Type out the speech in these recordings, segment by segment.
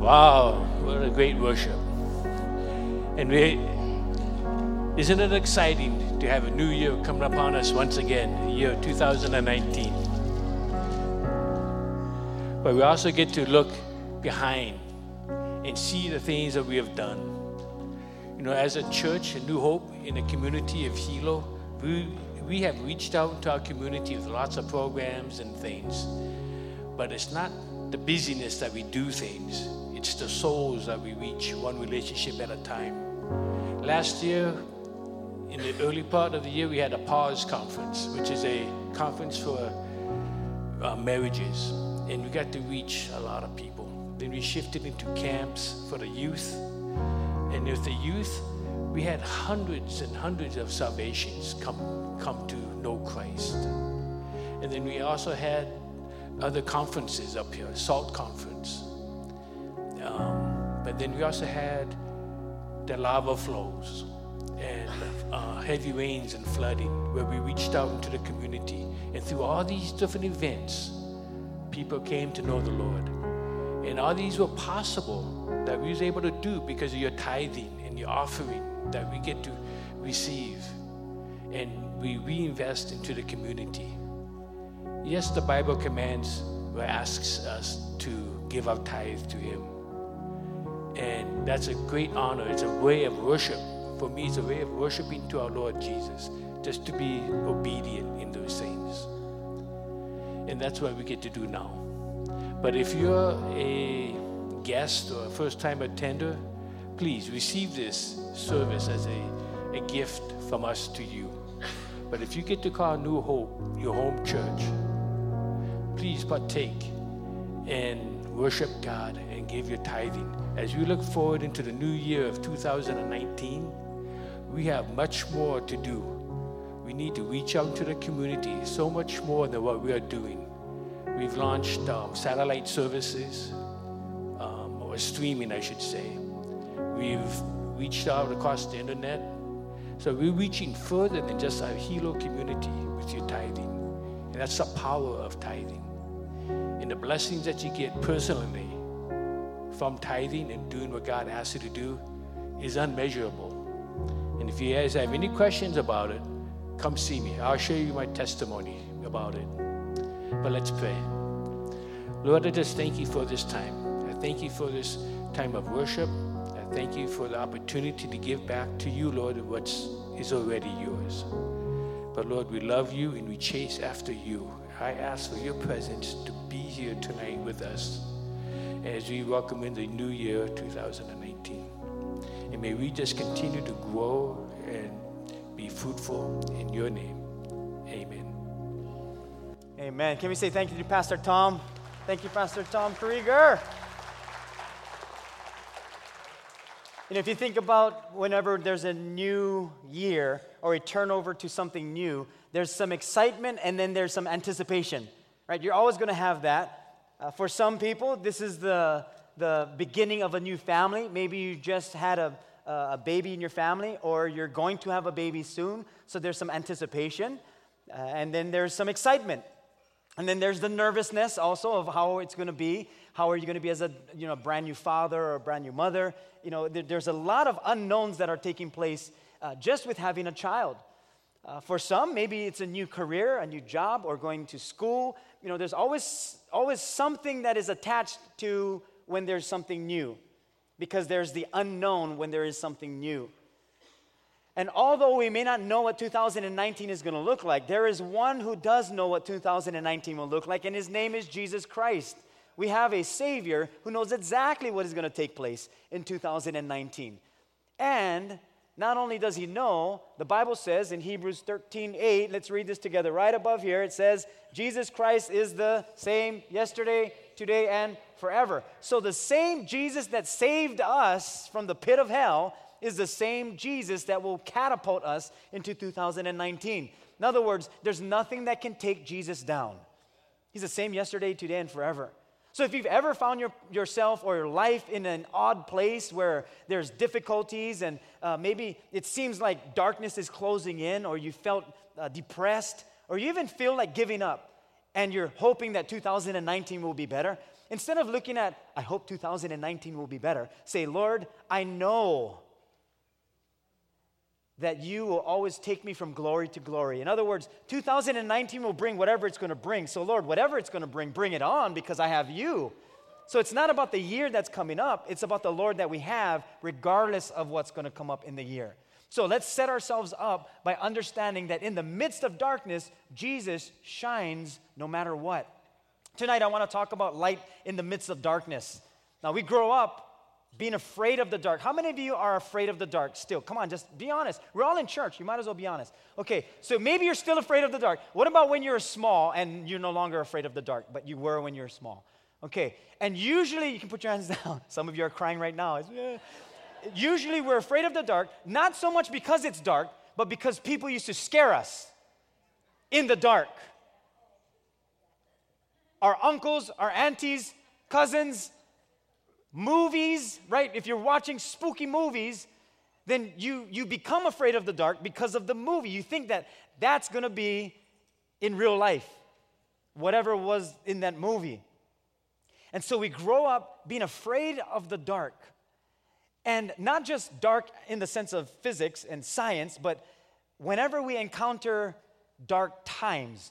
Wow, what a great worship. And we, isn't it exciting to have a new year coming upon us once again, the year 2019? But we also get to look behind and see the things that we have done. You know, as a church, a New Hope in the community of Hilo, we, we have reached out to our community with lots of programs and things. But it's not the busyness that we do things, it's the souls that we reach one relationship at a time. Last year, in the early part of the year, we had a Pause Conference, which is a conference for uh, marriages, and we got to reach a lot of people. Then we shifted into camps for the youth, and with the youth, we had hundreds and hundreds of salvations come, come to know Christ. And then we also had other conferences up here, SALT Conference. Um, but then we also had the lava flows and uh, heavy rains and flooding, where we reached out into the community. And through all these different events, people came to know the Lord. And all these were possible that we was able to do because of your tithing and your offering that we get to receive. And we reinvest into the community. Yes, the Bible commands or asks us to give our tithe to Him. And that's a great honor. It's a way of worship. For me, it's a way of worshiping to our Lord Jesus, just to be obedient in those things. And that's what we get to do now. But if you're a guest or a first time attender, please receive this service as a, a gift from us to you. But if you get to call New Hope your home church, please partake and worship God give your tithing. As we look forward into the new year of 2019, we have much more to do. We need to reach out to the community so much more than what we are doing. We've launched um, satellite services, um, or streaming, I should say. We've reached out across the internet. So we're reaching further than just our Hilo community with your tithing. And that's the power of tithing and the blessings that you get personally from tithing and doing what God asks you to do is unmeasurable. And if you guys have any questions about it, come see me. I'll show you my testimony about it. But let's pray. Lord, I just thank you for this time. I thank you for this time of worship. I thank you for the opportunity to give back to you, Lord, what is already yours. But Lord, we love you and we chase after you. I ask for your presence to be here tonight with us as we welcome in the new year 2019. And may we just continue to grow and be fruitful in your name. Amen. Amen. Can we say thank you to Pastor Tom? Thank you, Pastor Tom Krieger. And if you think about whenever there's a new year or a turnover to something new, there's some excitement and then there's some anticipation, right? You're always going to have that. Uh, for some people, this is the, the beginning of a new family. Maybe you just had a, a baby in your family or you're going to have a baby soon, so there's some anticipation. Uh, and then there's some excitement. And then there's the nervousness also of how it's going to be. How are you going to be as a you know, brand new father or a brand new mother? You know, there, there's a lot of unknowns that are taking place uh, just with having a child. Uh, for some, maybe it's a new career, a new job, or going to school. You know, there's always, always something that is attached to when there's something new, because there's the unknown when there is something new. And although we may not know what 2019 is going to look like, there is one who does know what 2019 will look like, and his name is Jesus Christ. We have a Savior who knows exactly what is going to take place in 2019. And not only does he know, the Bible says in Hebrews 13 8, let's read this together right above here. It says, Jesus Christ is the same yesterday, today, and forever. So the same Jesus that saved us from the pit of hell is the same Jesus that will catapult us into 2019. In other words, there's nothing that can take Jesus down. He's the same yesterday, today, and forever. So, if you've ever found your, yourself or your life in an odd place where there's difficulties and uh, maybe it seems like darkness is closing in, or you felt uh, depressed, or you even feel like giving up, and you're hoping that 2019 will be better, instead of looking at, I hope 2019 will be better, say, Lord, I know that you will always take me from glory to glory. In other words, 2019 will bring whatever it's going to bring. So, Lord, whatever it's going to bring, bring it on because I have you. So, it's not about the year that's coming up, it's about the Lord that we have, regardless of what's going to come up in the year. So, let's set ourselves up by understanding that in the midst of darkness, Jesus shines no matter what. Tonight, I want to talk about light in the midst of darkness. Now, we grow up being afraid of the dark. How many of you are afraid of the dark still? Come on, just be honest. We're all in church. You might as well be honest. Okay, so maybe you're still afraid of the dark. What about when you're small and you're no longer afraid of the dark, but you were when you were small? Okay, and usually you can put your hands down. Some of you are crying right now. Usually we're afraid of the dark, not so much because it's dark, but because people used to scare us in the dark. Our uncles, our aunties, cousins, movies, right? If you're watching spooky movies, then you, you become afraid of the dark because of the movie. You think that that's going to be in real life, whatever was in that movie. And so we grow up being afraid of the dark. And not just dark in the sense of physics and science, but whenever we encounter dark times,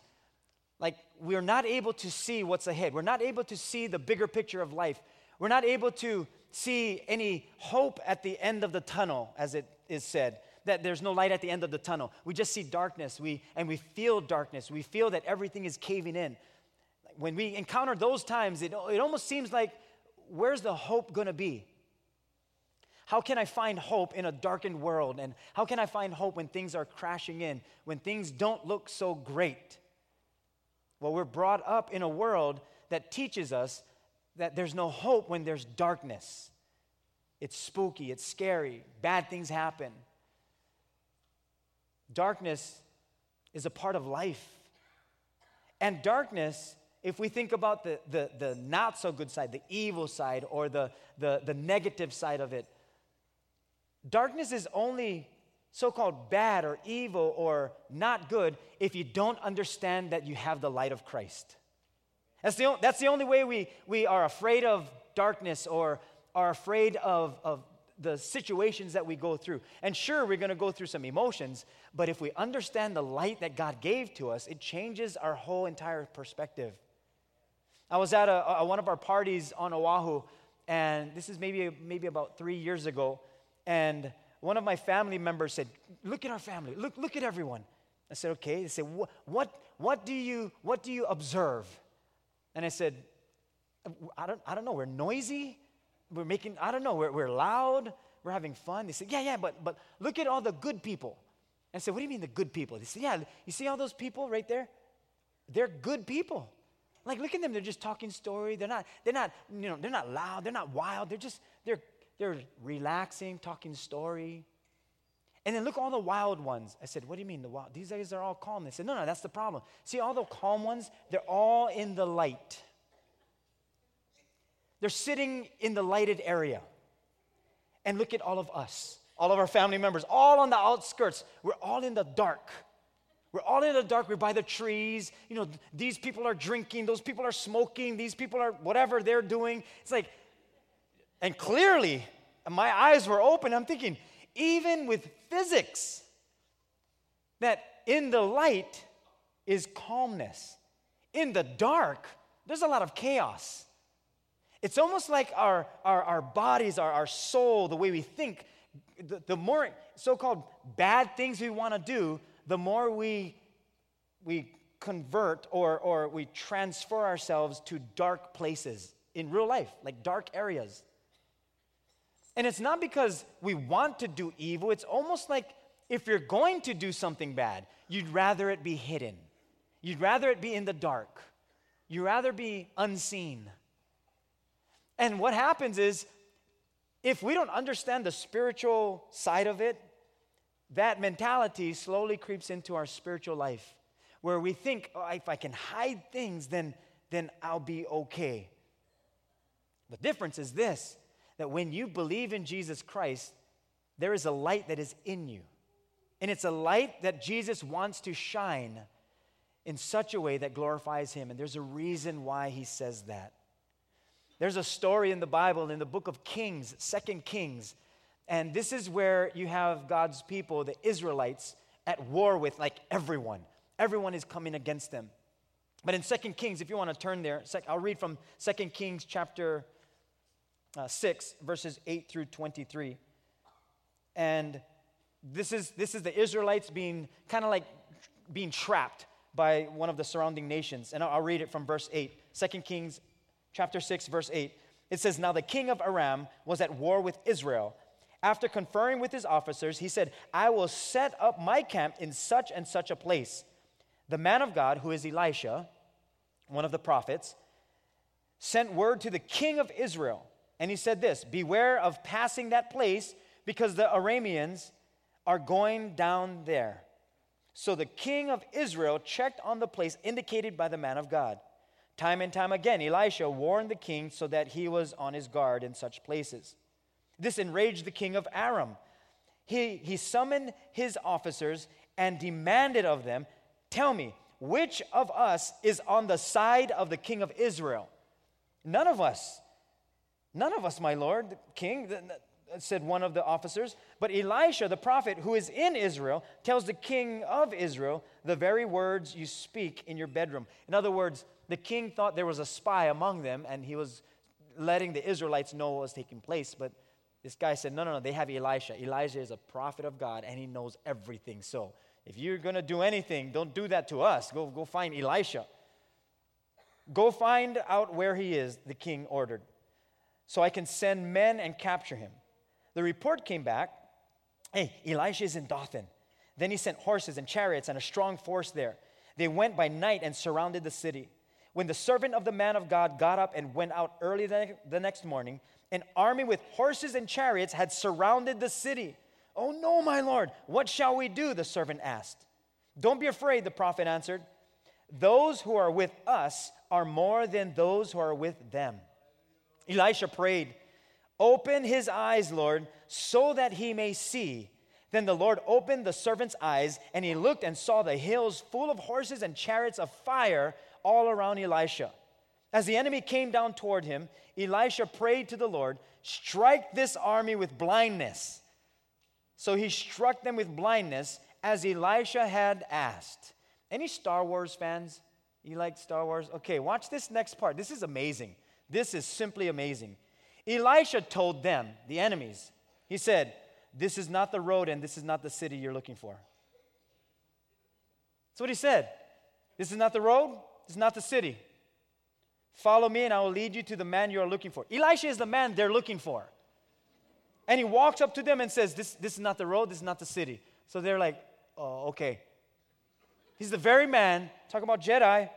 like we're not able to see what's ahead, we're not able to see the bigger picture of life. We're not able to see any hope at the end of the tunnel, as it is said, that there's no light at the end of the tunnel. We just see darkness, we, and we feel darkness. We feel that everything is caving in. When we encounter those times, it, it almost seems like, where's the hope to be? How can I find hope in a darkened world? And how can I find hope when things are crashing in, when things don't look so great? Well, we're brought up in a world that teaches us that there's no hope when there's darkness. It's spooky, it's scary, bad things happen. Darkness is a part of life. And darkness, if we think about the, the, the not so good side, the evil side, or the, the, the negative side of it, darkness is only so called bad or evil or not good if you don't understand that you have the light of Christ. That's the, that's the only way we, we are afraid of darkness or are afraid of, of the situations that we go through. And sure, we're going to go through some emotions, but if we understand the light that God gave to us, it changes our whole entire perspective. I was at a, a, one of our parties on Oahu, and this is maybe, maybe about three years ago, and one of my family members said, Look at our family, look, look at everyone. I said, Okay. They said, what, what, what, do you, what do you observe? And I said, I don't, I don't know, we're noisy. We're making, I don't know, we're, we're loud. We're having fun. They said, Yeah, yeah, but, but look at all the good people. And I said, What do you mean the good people? They said, Yeah, you see all those people right there? They're good people. Like, look at them. They're just talking story. They're not, they're not, you know, they're not loud. They're not wild. They're just, they're, they're relaxing, talking story. And then look all the wild ones. I said, What do you mean the wild? These guys are all calm. They said, No, no, that's the problem. See, all the calm ones, they're all in the light. They're sitting in the lighted area. And look at all of us, all of our family members, all on the outskirts. We're all in the dark. We're all in the dark. We're by the trees. You know, these people are drinking, those people are smoking, these people are whatever they're doing. It's like, and clearly, my eyes were open. I'm thinking, even with physics, that in the light is calmness. In the dark, there's a lot of chaos. It's almost like our, our, our bodies, our, our soul, the way we think, the, the more so called bad things we want to do, the more we, we convert or, or we transfer ourselves to dark places in real life, like dark areas. And it's not because we want to do evil, it's almost like if you're going to do something bad, you'd rather it be hidden. You'd rather it be in the dark. You'd rather be unseen. And what happens is, if we don't understand the spiritual side of it, that mentality slowly creeps into our spiritual life where we think, oh, if I can hide things, then, then I'll be okay. The difference is this that when you believe in Jesus Christ, there is a light that is in you. And it's a light that Jesus wants to shine in such a way that glorifies Him. And there's a reason why He says that. There's a story in the Bible in the book of Kings, Second Kings, and this is where you have God's people, the Israelites, at war with like everyone. Everyone is coming against them. But in Second Kings, if you want to turn there, I'll read from Second Kings chapter uh, 6, verses 8 through 23. And this is, this is the Israelites being kind of like being trapped by one of the surrounding nations. And I'll, I'll read it from verse 8. 2 Kings chapter 6, verse 8. It says, Now the king of Aram was at war with Israel. After conferring with his officers, he said, I will set up my camp in such and such a place. The man of God, who is Elisha, one of the prophets, sent word to the king of Israel. And he said this Beware of passing that place because the Arameans are going down there. So the king of Israel checked on the place indicated by the man of God. Time and time again, Elisha warned the king so that he was on his guard in such places. This enraged the king of Aram. He, he summoned his officers and demanded of them, Tell me, which of us is on the side of the king of Israel? None of us. None of us, my lord, king, said one of the officers. But Elisha, the prophet who is in Israel, tells the king of Israel the very words you speak in your bedroom. In other words, the king thought there was a spy among them and he was letting the Israelites know what was taking place. But this guy said, No, no, no, they have Elisha. Elijah is a prophet of God and he knows everything. So if you're going to do anything, don't do that to us. Go, go find Elisha. Go find out where he is, the king ordered, so I can send men and capture him. The report came back hey, Elisha is in Dothan. Then he sent horses and chariots and a strong force there. They went by night and surrounded the city. When the servant of the man of God got up and went out early the next morning, an army with horses and chariots had surrounded the city. Oh no, my lord, what shall we do? The servant asked. Don't be afraid, the prophet answered. Those who are with us are more than those who are with them. Elisha prayed, Open his eyes, Lord, so that he may see. Then the Lord opened the servant's eyes, and he looked and saw the hills full of horses and chariots of fire all around Elisha. As the enemy came down toward him, Elisha prayed to the Lord, Strike this army with blindness. So he struck them with blindness as Elisha had asked. Any Star Wars fans? You like Star Wars? Okay, watch this next part. This is amazing. This is simply amazing. Elisha told them, the enemies, he said, This is not the road and this is not the city you're looking for. That's what he said. This is not the road, this is not the city. Follow me and I will lead you to the man you are looking for. Elisha is the man they're looking for. And he walks up to them and says, This, this is not the road, this is not the city. So they're like, Oh, okay. He's the very man, talking about Jedi.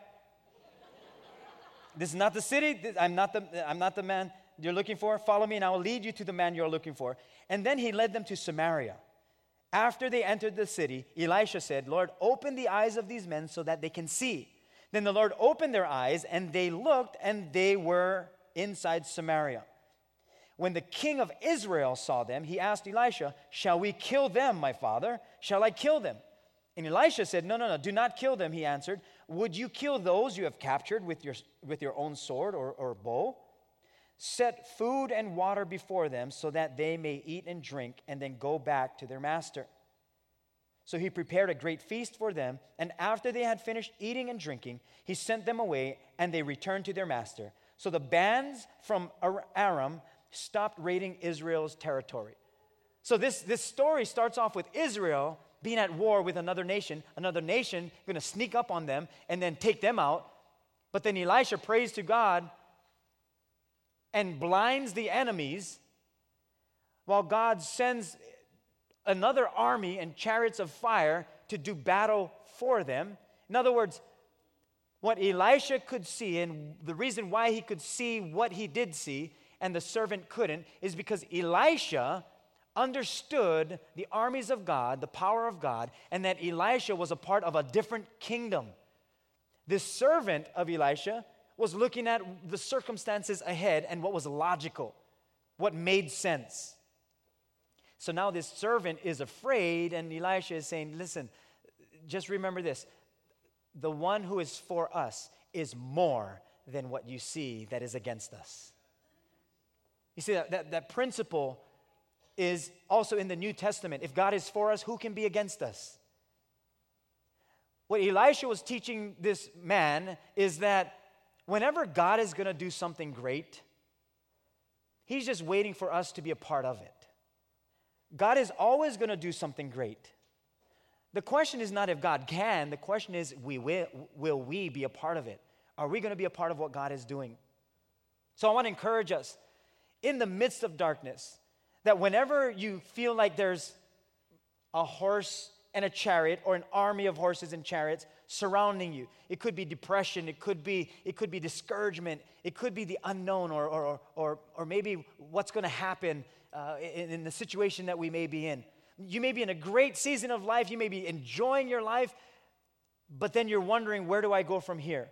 This is not the city. I'm not the, I'm not the man you're looking for. Follow me, and I will lead you to the man you're looking for. And then he led them to Samaria. After they entered the city, Elisha said, Lord, open the eyes of these men so that they can see. Then the Lord opened their eyes, and they looked, and they were inside Samaria. When the king of Israel saw them, he asked Elisha, Shall we kill them, my father? Shall I kill them? And Elisha said, No, no, no, do not kill them, he answered. Would you kill those you have captured with your, with your own sword or, or bow? Set food and water before them so that they may eat and drink and then go back to their master. So he prepared a great feast for them, and after they had finished eating and drinking, he sent them away, and they returned to their master. So the bands from Aram stopped raiding Israel's territory. So this, this story starts off with Israel being at war with another nation, another nation going to sneak up on them and then take them out. But then Elisha prays to God and blinds the enemies while God sends another army and chariots of fire to do battle for them. In other words, what Elisha could see, and the reason why he could see what he did see and the servant couldn't is because Elisha understood the armies of God, the power of God, and that Elisha was a part of a different kingdom. This servant of Elisha was looking at the circumstances ahead and what was logical, what made sense. So now this servant is afraid, and Elisha is saying, Listen, just remember this the one who is for us is more than what you see that is against us. You see, that, that, that principle is also in the New Testament. If God is for us, who can be against us? What Elisha was teaching this man is that whenever God is going to do something great, He's just waiting for us to be a part of it. God is always going to do something great. The question is not if God can, the question is we will, will we be a part of it? Are we going to be a part of what God is doing? So I want to encourage us in the midst of darkness that whenever you feel like there's a horse and a chariot or an army of horses and chariots surrounding you. It could be depression, it could be, it could be discouragement, it could be the unknown, or, or, or, or maybe what's going to happen uh, in, in the situation that we may be in. You may be in a great season of life, you may be enjoying your life, but then you're wondering, where do I go from here?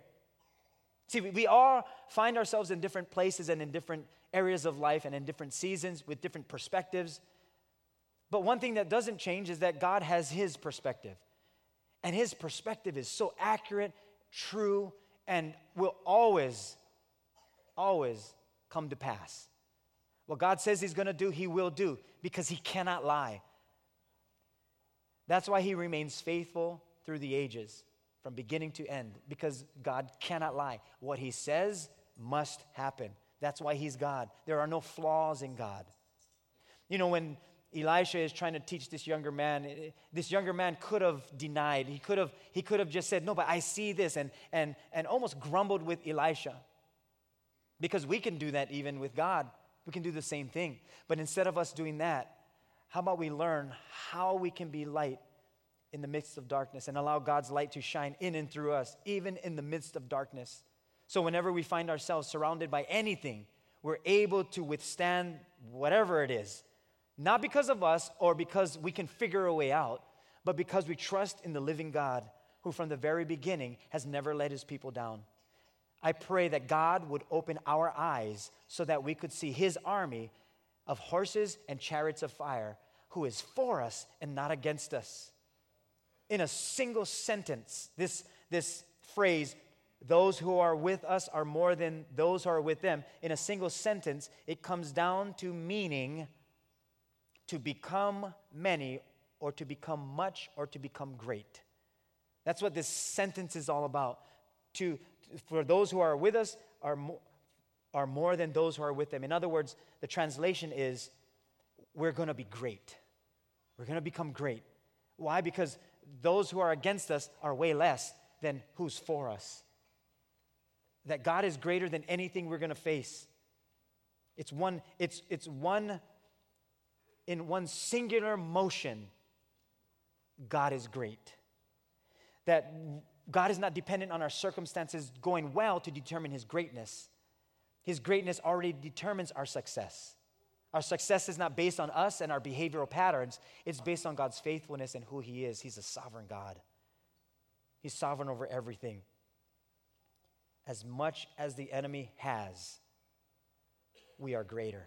See, we all find ourselves in different places and in different areas of life and in different seasons with different perspectives. But one thing that doesn't change is that God has His perspective. And His perspective is so accurate, true, and will always, always come to pass. What God says He's gonna do, He will do because He cannot lie. That's why He remains faithful through the ages, from beginning to end, because God cannot lie. What He says must happen. That's why He's God. There are no flaws in God. You know, when Elisha is trying to teach this younger man. Eh, this younger man could have denied. He could have, he could have just said, No, but I see this, and, and, and almost grumbled with Elisha. Because we can do that even with God. We can do the same thing. But instead of us doing that, how about we learn how we can be light in the midst of darkness and allow God's light to shine in and through us, even in the midst of darkness? So, whenever we find ourselves surrounded by anything, we're able to withstand whatever it is not because of us or because we can figure a way out, but because we trust in the living God who from the very beginning has never let his people down. I pray that God would open our eyes so that we could see his army of horses and chariots of fire who is for us and not against us. In a single sentence, this, this phrase, those who are with us are more than those who are with them, in a single sentence, it comes down to meaning to become many or to become much or to become great. That's what this sentence is all about. To, for those who are with us are, mo- are more than those who are with them. In other words, the translation is we're going to be great. We're going to become great. Why? Because those who are against us are way less than who's for us. That God is greater than anything we're going to face. It's one, it's, it's one in one singular motion, God is great. That God is not dependent on our circumstances going well to determine His greatness. His greatness already determines our success. Our success is not based on us and our behavioral patterns, it's based on God's faithfulness and who He is. He's a sovereign God, He's sovereign over everything. As much as the enemy has, we are greater.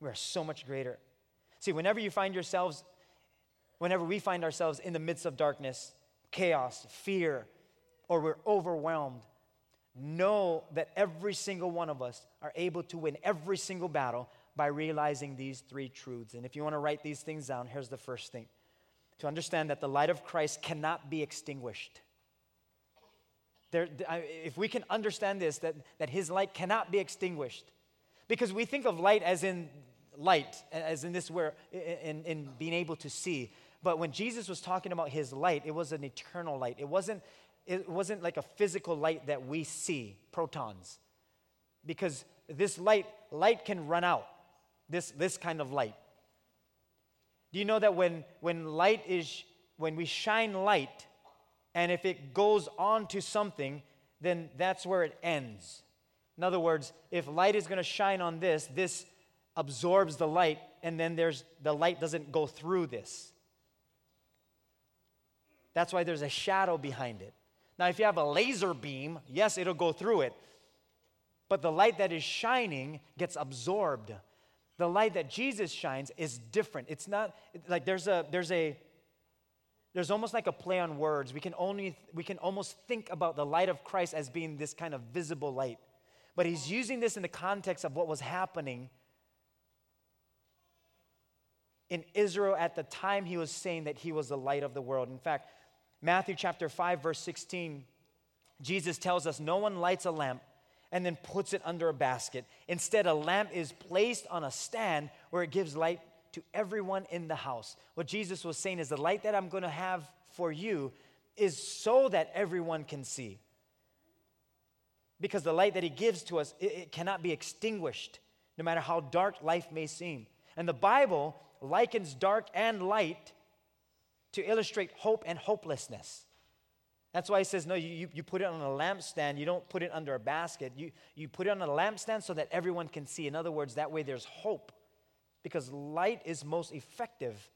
We are so much greater. See, whenever you find yourselves, whenever we find ourselves in the midst of darkness, chaos, fear, or we're overwhelmed, know that every single one of us are able to win every single battle by realizing these three truths. And if you want to write these things down, here's the first thing to understand that the light of Christ cannot be extinguished. There, if we can understand this, that, that his light cannot be extinguished, because we think of light as in light, as in this where in, in being able to see. But when Jesus was talking about his light, it was an eternal light. It wasn't, it wasn't like a physical light that we see, photons. Because this light, light can run out, this, this kind of light. Do you know that when, when light is, when we shine light, and if it goes on to something, then that's where it ends. In other words, if light is going to shine on this, this absorbs the light, and then there's the light doesn't go through this. That's why there's a shadow behind it. Now, if you have a laser beam, yes, it'll go through it. But the light that is shining gets absorbed. The light that Jesus shines is different. It's not like there's a there's a there's almost like a play on words. We can only we can almost think about the light of Christ as being this kind of visible light. But he's using this in the context of what was happening in Israel at the time he was saying that he was the light of the world. In fact, Matthew chapter 5, verse 16, Jesus tells us no one lights a lamp and then puts it under a basket. Instead, a lamp is placed on a stand where it gives light to everyone in the house. What Jesus was saying is the light that I'm going to have for you is so that everyone can see. Because the light that he gives to us, it, it cannot be extinguished, no matter how dark life may seem. And the Bible likens dark and light to illustrate hope and hopelessness. That's why he says, no, you, you put it on a lampstand. You don't put it under a basket. You, you put it on a lampstand so that everyone can see. In other words, that way there's hope. Because light is most effective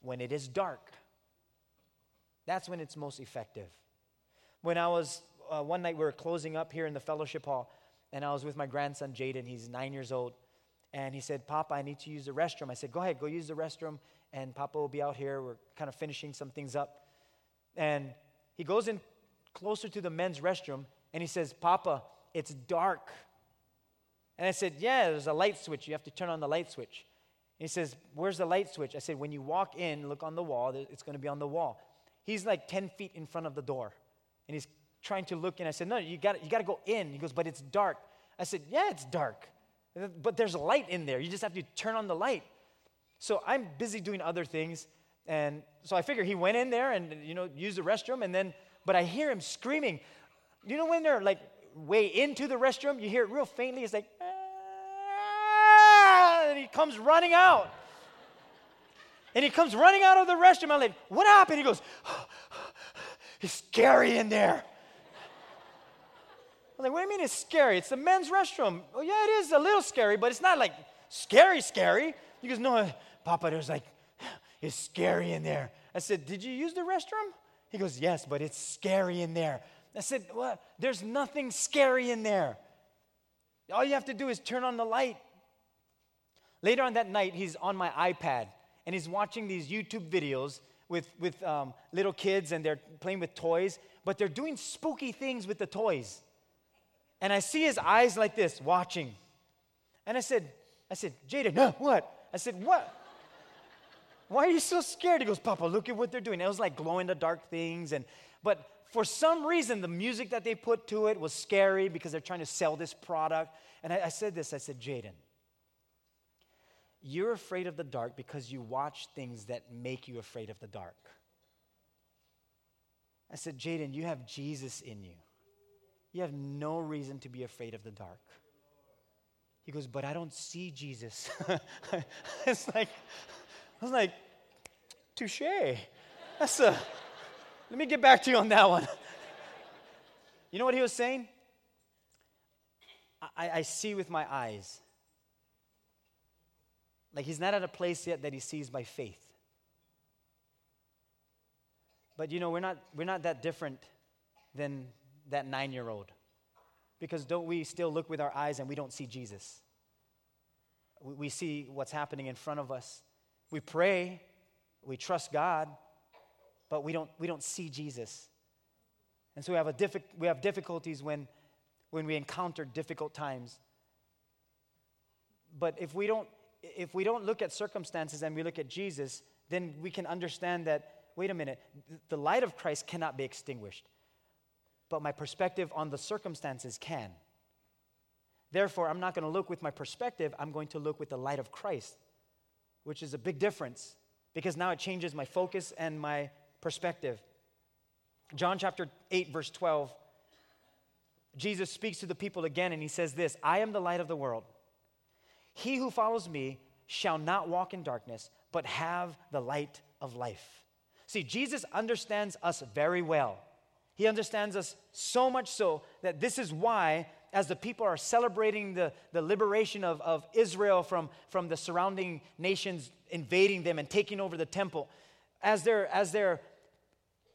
when it is dark. That's when it's most effective. When I was, uh, one night we were closing up here in the fellowship hall, and I was with my grandson, Jaden. He's nine years old. And he said, Papa, I need to use the restroom. I said, Go ahead, go use the restroom, and Papa will be out here. We're kind of finishing some things up. And he goes in closer to the men's restroom, and he says, Papa, it's dark. And I said, Yeah, there's a light switch. You have to turn on the light switch. He says, Where's the light switch? I said, When you walk in, look on the wall, it's going to be on the wall. He's like 10 feet in front of the door, and he's trying to look in. I said, No, you got you to go in. He goes, But it's dark. I said, Yeah, it's dark. But there's light in there. You just have to turn on the light. So I'm busy doing other things. And so I figure he went in there and, you know, used the restroom. And then, but I hear him screaming. You know, when they're like way into the restroom, you hear it real faintly. It's like, comes running out. And he comes running out of the restroom. I'm like, what happened? He goes, it's scary in there. I'm like, what do you mean it's scary? It's the men's restroom. Oh, yeah, it is a little scary, but it's not like scary, scary. He goes, no, Papa, there's like, it's scary in there. I said, did you use the restroom? He goes, yes, but it's scary in there. I said, well, there's nothing scary in there. All you have to do is turn on the light. Later on that night, he's on my iPad and he's watching these YouTube videos with, with um, little kids and they're playing with toys, but they're doing spooky things with the toys. And I see his eyes like this, watching. And I said, I said, Jaden, no, what? I said, what? Why are you so scared? He goes, Papa, look at what they're doing. It was like glow in the dark things. And but for some reason, the music that they put to it was scary because they're trying to sell this product. And I, I said this, I said, Jaden, you're afraid of the dark because you watch things that make you afraid of the dark. I said, Jaden, you have Jesus in you you have no reason to be afraid of the dark. He goes, But I don't see Jesus. it's like, I was like, touche. That's a, let me get back to you on that one. you know what he was saying? I, I see with my eyes. Like he's not at a place yet that he sees by faith. But you know, we're not, we're not that different than that nine year old? Because don't we still look with our eyes and we don't see Jesus? We see what's happening in front of us. We pray, we trust God, but we don't, we don't see Jesus. And so we have, a diffi- we have difficulties when, when we encounter difficult times. But if we, don't, if we don't look at circumstances and we look at Jesus, then we can understand that, wait a minute, the light of Christ cannot be extinguished but my perspective on the circumstances can. Therefore, I'm not going to look with my perspective, I'm going to look with the light of Christ, which is a big difference because now it changes my focus and my perspective. John chapter 8, verse 12, Jesus speaks to the people again and he says this I am the light of the world. He who follows me shall not walk in darkness, but have the light of life. See, Jesus understands us very well. He understands us so much so that this is why, as the people are celebrating the, the liberation of, of Israel from, from the surrounding nations invading them and taking over the temple, as they're, as they're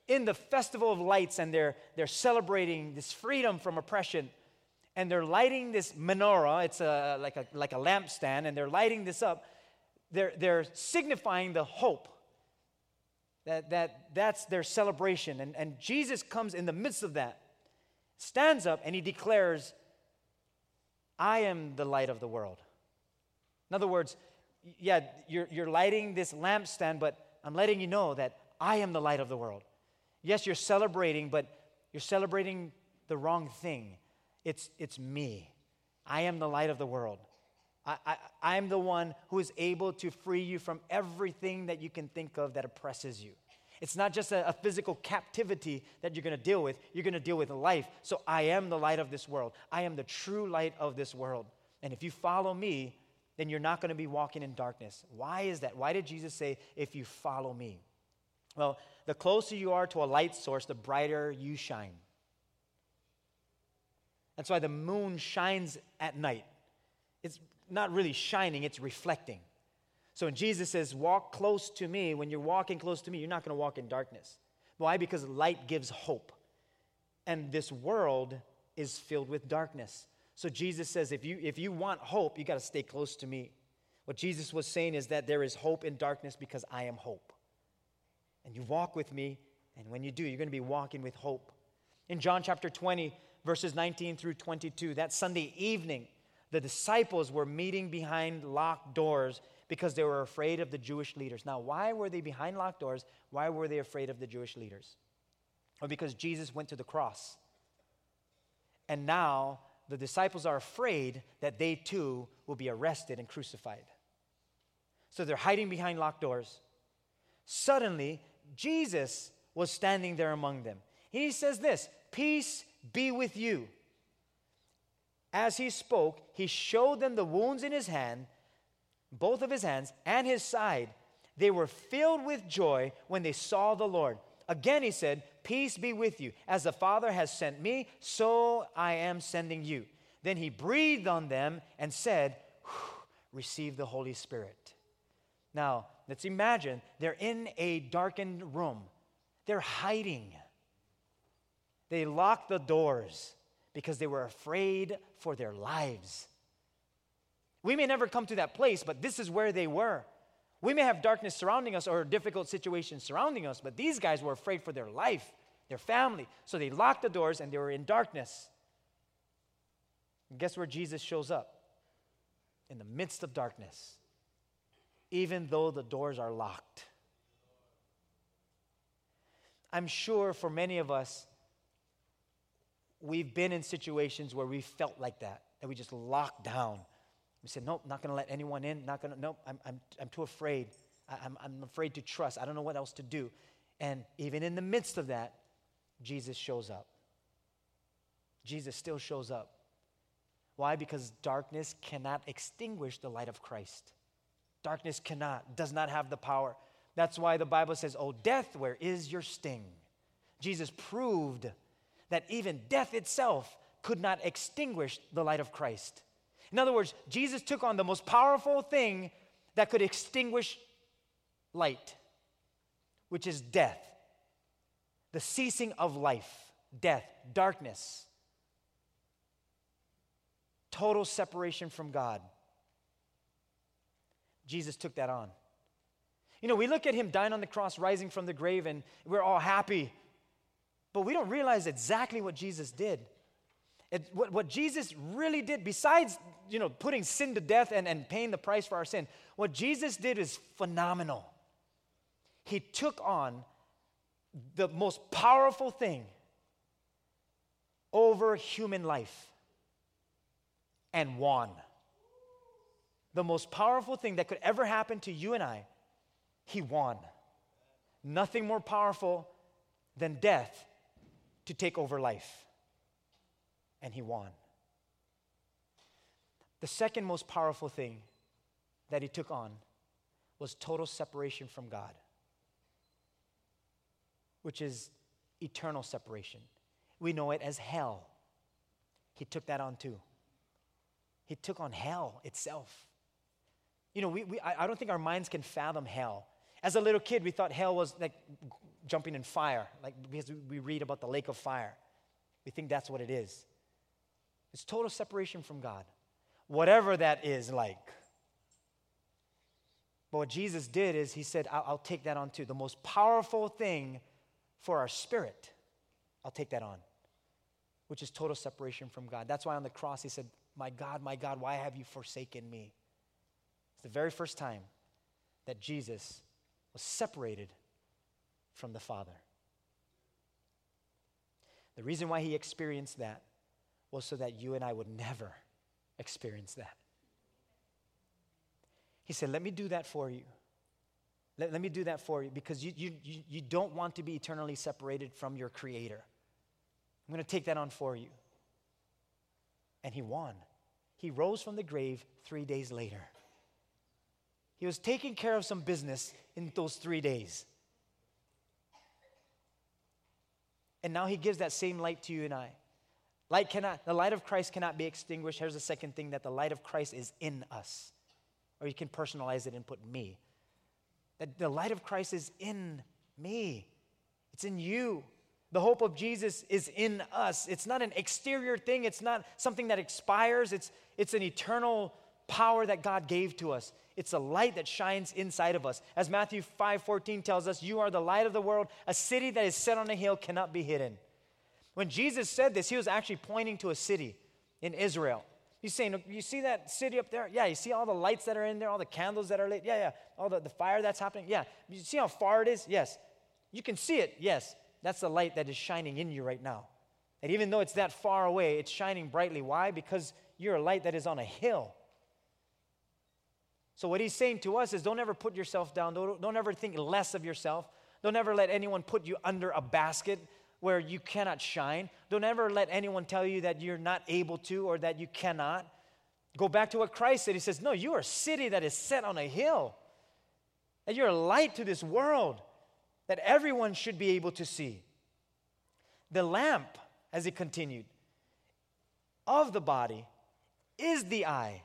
in the festival of lights and they're, they're celebrating this freedom from oppression, and they're lighting this menorah, it's a, like, a, like a lampstand, and they're lighting this up, they're, they're signifying the hope that, that that's their celebration. And, and Jesus comes in the midst of that, stands up, and he declares, I am the light of the world. In other words, yeah, you're, you're lighting this lampstand, but I'm letting you know that I am the light of the world. Yes, you're celebrating, but you're celebrating the wrong thing. It's, it's me. I am the light of the world. I, I, I'm the one who is able to free you from everything that you can think of that oppresses you. It's not just a, a physical captivity that you're going to deal with, you're going to deal with life. So I am the light of this world. I am the true light of this world. And if you follow me, then you're not going to be walking in darkness. Why is that? Why did Jesus say, if you follow me? Well, the closer you are to a light source, the brighter you shine. That's why the moon shines at night. It's not really shining, it's reflecting. So when Jesus says, Walk close to me, when you're walking close to me, you're not going to walk in darkness. Why? Because light gives hope. And this world is filled with darkness. So Jesus says, if you, if you want hope, you got to stay close to me. What Jesus was saying is that there is hope in darkness because I am hope. And you walk with me, and when you do, you're going to be walking with hope. In John chapter 20, verses 19 through 22, that Sunday evening, the disciples were meeting behind locked doors because they were afraid of the Jewish leaders. Now, why were they behind locked doors? Why were they afraid of the Jewish leaders? Well, because Jesus went to the cross. And now the disciples are afraid that they too will be arrested and crucified. So they're hiding behind locked doors. Suddenly, Jesus was standing there among them. He says this Peace be with you. As he spoke, he showed them the wounds in his hand both of his hands and his side. They were filled with joy when they saw the Lord. Again, he said, Peace be with you. As the Father has sent me, so I am sending you. Then he breathed on them and said, Receive the Holy Spirit. Now, let's imagine they're in a darkened room, they're hiding. They locked the doors because they were afraid for their lives. We may never come to that place, but this is where they were. We may have darkness surrounding us or difficult situations surrounding us, but these guys were afraid for their life, their family. So they locked the doors and they were in darkness. And guess where Jesus shows up? In the midst of darkness, even though the doors are locked. I'm sure for many of us, we've been in situations where we felt like that, that we just locked down we said, nope, not going to let anyone in. Not going to, nope, I'm, I'm, I'm too afraid. I, I'm, I'm afraid to trust. I don't know what else to do. And even in the midst of that, Jesus shows up. Jesus still shows up. Why? Because darkness cannot extinguish the light of Christ. Darkness cannot, does not have the power. That's why the Bible says, Oh, death, where is your sting? Jesus proved that even death itself could not extinguish the light of Christ. In other words, Jesus took on the most powerful thing that could extinguish light, which is death, the ceasing of life, death, darkness, total separation from God. Jesus took that on. You know, we look at him dying on the cross, rising from the grave, and we're all happy. But we don't realize exactly what Jesus did. It, what, what Jesus really did, besides you know, putting sin to death and, and paying the price for our sin, what Jesus did is phenomenal. He took on the most powerful thing over human life and won. The most powerful thing that could ever happen to you and I, he won. Nothing more powerful than death to take over life and he won. The second most powerful thing that he took on was total separation from God, which is eternal separation. We know it as hell. He took that on too. He took on hell itself. You know, we, we, I, I don't think our minds can fathom hell. As a little kid, we thought hell was like jumping in fire, like because we read about the lake of fire. We think that's what it is. It's total separation from God, whatever that is like. But what Jesus did is he said, I'll, I'll take that on too. The most powerful thing for our spirit, I'll take that on, which is total separation from God. That's why on the cross he said, My God, my God, why have you forsaken me? It's the very first time that Jesus was separated from the Father. The reason why he experienced that was so that you and I would never experience that. He said, Let me do that for you. Let, let me do that for you because you, you, you, you don't want to be eternally separated from your Creator. I'm going to take that on for you. And he won. He rose from the grave three days later. He was taking care of some business in those three days. And now he gives that same light to you and I. Light cannot, the light of Christ cannot be extinguished. Here's the second thing that the light of Christ is in us. Or you can personalize it and put me. That the light of Christ is in me, it's in you. The hope of Jesus is in us. It's not an exterior thing, it's not something that expires, it's, it's an eternal power that God gave to us. It's a light that shines inside of us. As Matthew 5:14 tells us, you are the light of the world. A city that is set on a hill cannot be hidden. When Jesus said this, he was actually pointing to a city in Israel. He's saying, You see that city up there? Yeah, you see all the lights that are in there, all the candles that are lit? Yeah, yeah. All the, the fire that's happening? Yeah. You see how far it is? Yes. You can see it? Yes. That's the light that is shining in you right now. And even though it's that far away, it's shining brightly. Why? Because you're a light that is on a hill. So, what he's saying to us is don't ever put yourself down. Don't, don't ever think less of yourself. Don't ever let anyone put you under a basket where you cannot shine. Don't ever let anyone tell you that you're not able to or that you cannot. Go back to what Christ said. He says, No, you are a city that is set on a hill, that you're a light to this world that everyone should be able to see. The lamp, as he continued, of the body is the eye.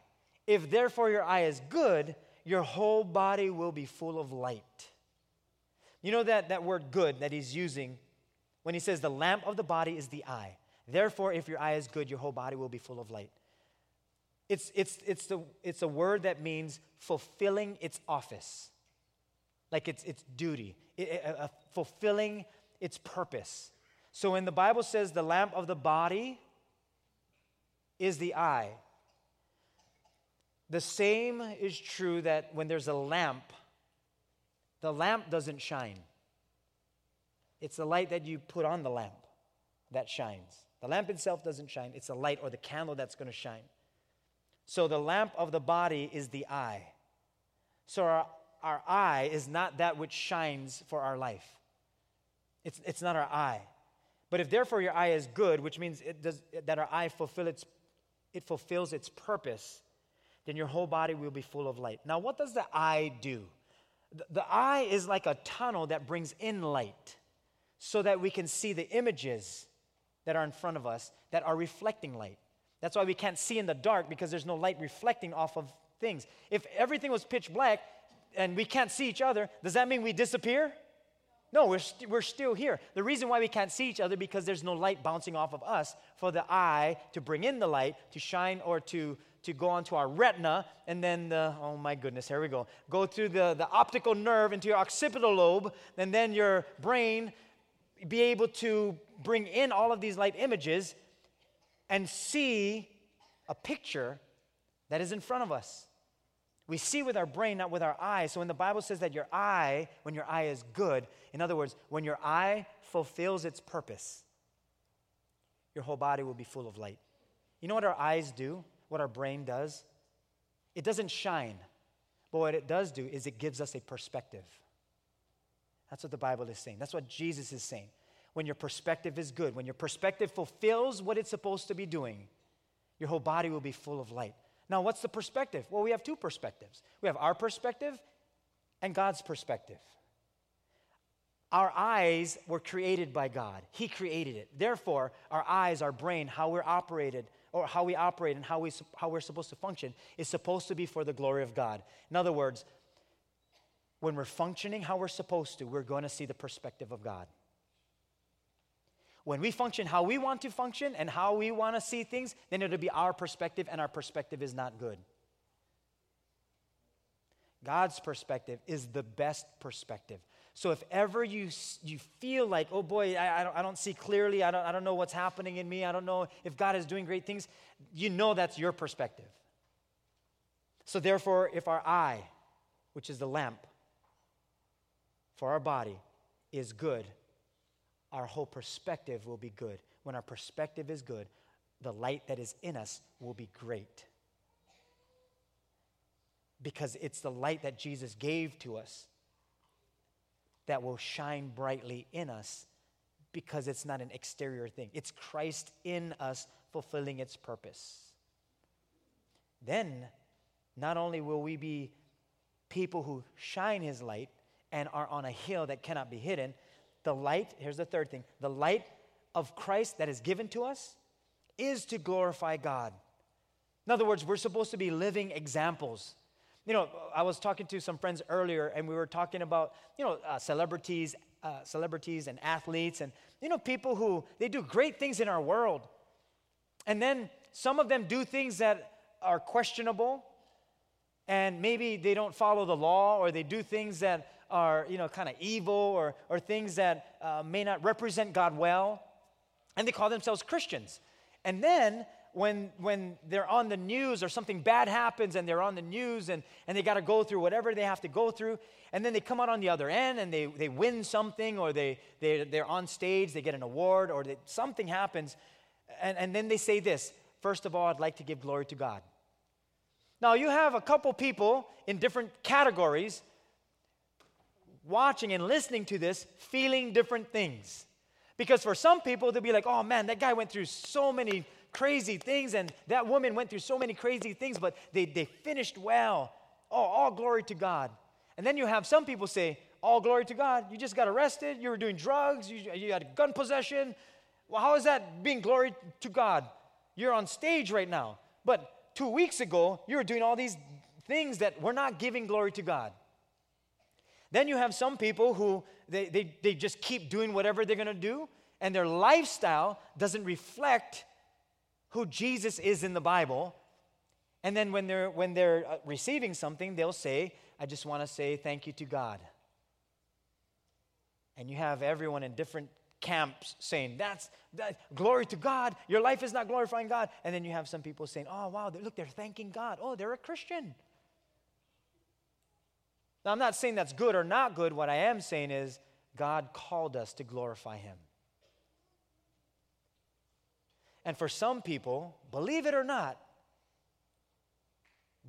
If therefore your eye is good, your whole body will be full of light. You know that, that word good that he's using when he says the lamp of the body is the eye. Therefore, if your eye is good, your whole body will be full of light. It's, it's, it's, the, it's a word that means fulfilling its office, like it's, its duty, it, uh, fulfilling its purpose. So when the Bible says the lamp of the body is the eye, the same is true that when there's a lamp, the lamp doesn't shine. It's the light that you put on the lamp that shines. The lamp itself doesn't shine, it's the light or the candle that's going to shine. So the lamp of the body is the eye. So our, our eye is not that which shines for our life. It's, it's not our eye. But if therefore your eye is good, which means it does, that our eye fulfill its, it fulfills its purpose, then your whole body will be full of light. Now, what does the eye do? The, eye is like a tunnel that brings in light so that we can see the images that are in front of us that are reflecting light. That's why we can't see in the dark because there's no light reflecting off of things. If everything was pitch black and we can't see each other, does that mean we disappear? No, we're, we st- we're still here. The reason why we can't see each other because there's no light bouncing off of us for the eye to bring in the light, to shine or to, to go onto our retina, and then the, oh my goodness, here we go. Go through the, the optical nerve into your occipital lobe, and then your brain be able to bring in all of these light images and see a picture that is in front of us. We see with our brain, not with our eyes. So when the Bible says that your eye, when your eye is good, in other words, when your eye fulfills its purpose, your whole body will be full of light. You know what our eyes do? What our brain does? It doesn't shine, but what it does do is it gives us a perspective. That's what the Bible is saying. That's what Jesus is saying. When your perspective is good, when your perspective fulfills what it's supposed to be doing, your whole body will be full of light. Now, what's the perspective? Well, we have two perspectives we have our perspective and God's perspective. Our eyes were created by God. He created it. Therefore, our eyes, our brain, how we're operated, or how we operate and how, we, how we're supposed to function, is supposed to be for the glory of God. In other words, when we're functioning how we're supposed to, we're going to see the perspective of God. When we function how we want to function and how we want to see things, then it'll be our perspective, and our perspective is not good. God's perspective is the best perspective. So if ever you, you feel like, oh boy, I, I, don't, I don't see clearly, I don't, I don't know what's happening in me, I don't know if God is doing great things, you know that's your perspective. So therefore, if our eye, which is the lamp for our body, is good, our whole perspective will be good. When our perspective is good, the light that is in us will be great. Because it's the light that Jesus gave to us that will shine brightly in us because it's not an exterior thing. It's Christ in us fulfilling its purpose. Then, not only will we be people who shine his light and are on a hill that cannot be hidden, the light, here's the third thing the light of Christ that is given to us is to glorify God. In other words, we're supposed to be living examples. You know, I was talking to some friends earlier, and we were talking about, you know, uh, celebrities, uh, celebrities and athletes, and you know, people who they do great things in our world, and then some of them do things that are questionable, and maybe they don't follow the law, or they do things that are, you know, kind of evil, or or things that uh, may not represent God well, and they call themselves Christians, and then when, when they're on the news or something bad happens and they're on the news and, and they got to go through whatever they have to go through, and then they come out on the other end and they, they win something or they, they, they're on stage, they get an award or they, something happens, and, and then they say this First of all, I'd like to give glory to God. Now, you have a couple people in different categories watching and listening to this, feeling different things. Because for some people, they'll be like, oh man, that guy went through so many crazy things, and that woman went through so many crazy things, but they, they finished well. Oh, all glory to God. And then you have some people say, all glory to God. You just got arrested, you were doing drugs, you, you had gun possession. Well, how is that being glory to God? You're on stage right now. But two weeks ago, you were doing all these things that were not giving glory to God. Then you have some people who they, they, they just keep doing whatever they're going to do, and their lifestyle doesn't reflect who Jesus is in the Bible. And then when they're, when they're uh, receiving something, they'll say, I just want to say thank you to God. And you have everyone in different camps saying, That's that, glory to God. Your life is not glorifying God. And then you have some people saying, Oh, wow, look, they're thanking God. Oh, they're a Christian. Now, I'm not saying that's good or not good. What I am saying is, God called us to glorify Him. And for some people, believe it or not,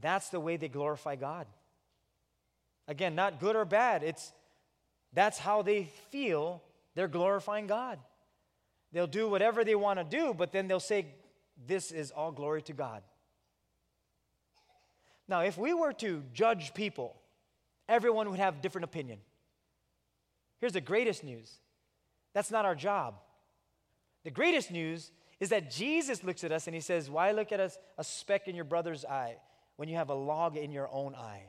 that's the way they glorify God. Again, not good or bad. It's that's how they feel they're glorifying God. They'll do whatever they want to do, but then they'll say, This is all glory to God. Now, if we were to judge people, everyone would have different opinion. Here's the greatest news. That's not our job. The greatest news is that Jesus looks at us and he says, Why look at us a speck in your brother's eye when you have a log in your own eye?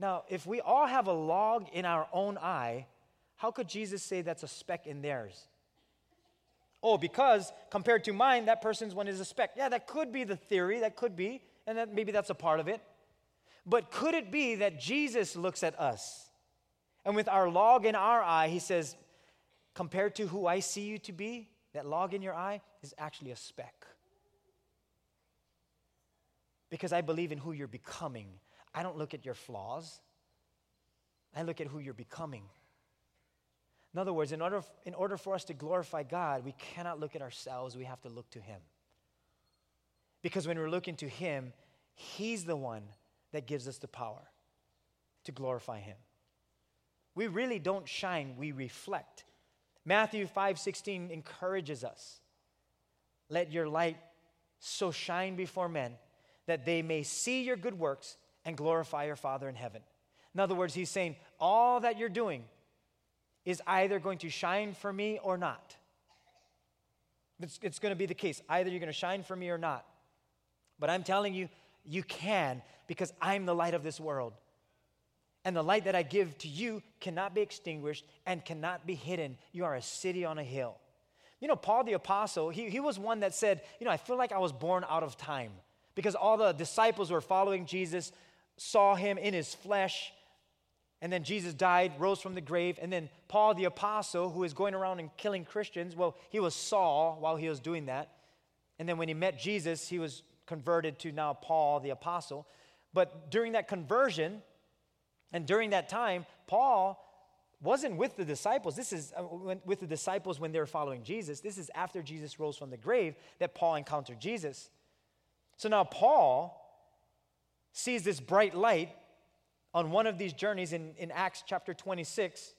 Now, if we all have a log in our own eye, how could Jesus say that's a speck in theirs? Oh, because compared to mine, that person's one is a speck. Yeah, that could be the theory, that could be, and that maybe that's a part of it. But could it be that Jesus looks at us and with our log in our eye, he says, compared to who I see you to be, that log in your eye is actually a speck. Because I believe in who you're becoming. I don't look at your flaws, I look at who you're becoming. In other words, in order, in order for us to glorify God, we cannot look at ourselves, we have to look to Him. Because when we're looking to Him, He's the one that gives us the power to glorify Him. We really don't shine, we reflect. Matthew 5:16 encourages us. Let your light so shine before men that they may see your good works and glorify your Father in heaven. In other words, he's saying all that you're doing is either going to shine for me or not. It's, it's going to be the case. Either you're going to shine for me or not. But I'm telling you, you can because I'm the light of this world. And the light that I give to you cannot be extinguished and cannot be hidden. You are a city on a hill. You know, Paul the Apostle, he, he was one that said, You know, I feel like I was born out of time because all the disciples were following Jesus, saw him in his flesh, And then Jesus died, rose from the grave. And then Paul the apostle, who is going around and killing Christians, well, he was Saul while he was doing that. And then when he met Jesus, he was converted to now Paul the apostle. But during that conversion and during that time, Paul wasn't with the disciples. This is uh, with the disciples when they were following Jesus. This is after Jesus rose from the grave that Paul encountered Jesus. So now Paul sees this bright light on one of these journeys in, in Acts chapter 26,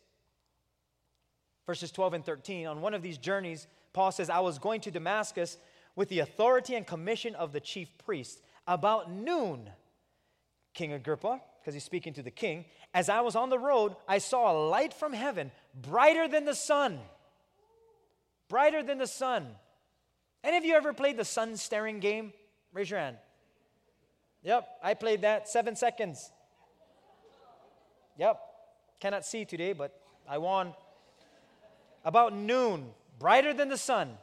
verses 12 and 13. On one of these journeys, Paul says, I was going to Damascus with the authority and commission of the chief priest. About noon, King Agrippa, because he's speaking to the king, as I was on the road, I saw a light from heaven, brighter than the sun. Brighter than the sun. Any of you ever played the sun staring game? Raise your hand. Yep, I played that seven seconds. Yep, cannot see today, but I won. About noon, brighter than the sun,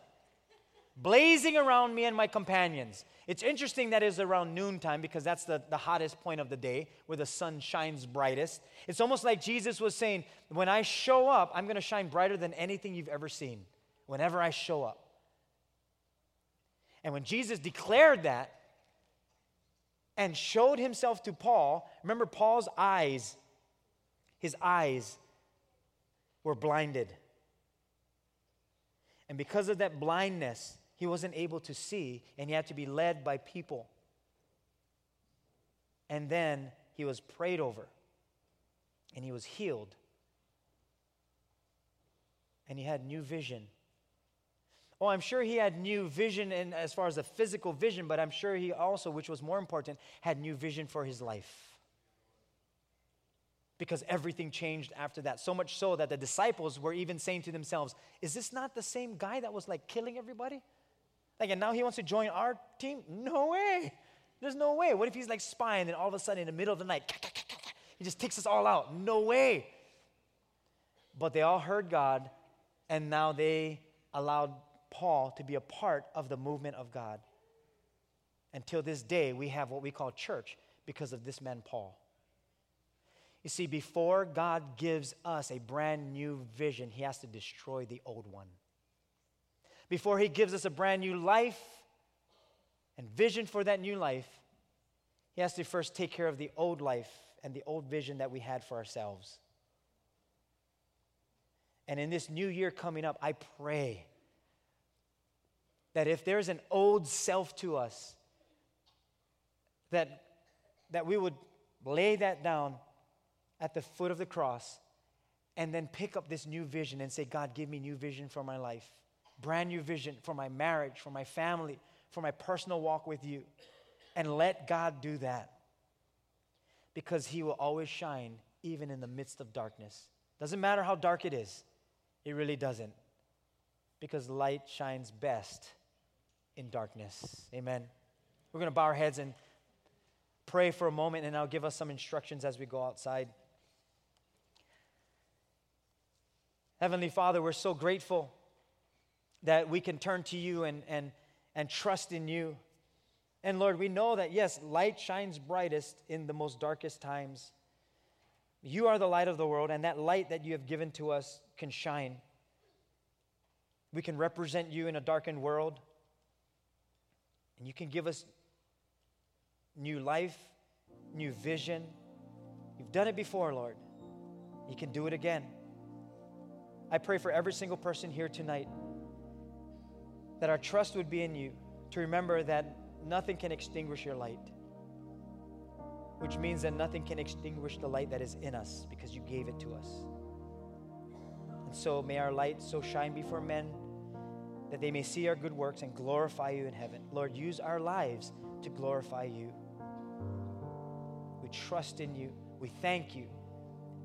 blazing around me and my companions. It's interesting that it's around noontime because that's the, the hottest point of the day where the sun shines brightest. It's almost like Jesus was saying, When I show up, I'm going to shine brighter than anything you've ever seen, whenever I show up. And when Jesus declared that and showed himself to Paul, remember Paul's eyes, his eyes were blinded. And because of that blindness, he wasn't able to see, and he had to be led by people. And then he was prayed over, and he was healed. And he had new vision. Oh, I'm sure he had new vision in, as far as the physical vision, but I'm sure he also, which was more important, had new vision for his life. Because everything changed after that. So much so that the disciples were even saying to themselves, Is this not the same guy that was like killing everybody? Like, and now he wants to join our team? No way. There's no way. What if he's like spying and all of a sudden in the middle of the night, he just takes us all out? No way. But they all heard God, and now they allowed Paul to be a part of the movement of God. Until this day, we have what we call church because of this man, Paul. You see, before God gives us a brand new vision, he has to destroy the old one. Before he gives us a brand new life and vision for that new life, he has to first take care of the old life and the old vision that we had for ourselves. And in this new year coming up, I pray that if there's an old self to us, that, that we would lay that down at the foot of the cross and then pick up this new vision and say, God, give me new vision for my life, brand new vision for my marriage, for my family, for my personal walk with you. And let God do that because He will always shine even in the midst of darkness. Doesn't matter how dark it is, it really doesn't because light shines best in darkness. Amen. We're going to bow our heads and pray for a moment, and I'll give us some instructions as we go outside. Heavenly Father, we're so grateful that we can turn to you and, and, and trust in you. And Lord, we know that, yes, light shines brightest in the most darkest times. You are the light of the world, and that light that you have given to us can shine. We can represent you in a darkened world. And you can give us new life, new vision. You've done it before, Lord. You can do it again. I pray for every single person here tonight that our trust would be in you, to remember that nothing can extinguish your light, which means that nothing can extinguish the light that is in us because you gave it to us. And so may our light so shine before men that they may see our good works and glorify you in heaven. Lord, use our lives to glorify you. We trust in you. We thank you.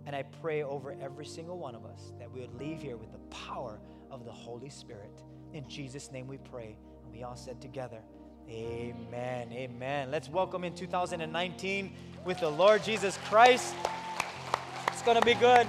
And I pray over every single one of us that we would leave here with the power of the Holy Spirit. In Jesus' name we pray. And we all said together, Amen. Amen. Let's welcome in 2019 with the Lord Jesus Christ. It's going to be good.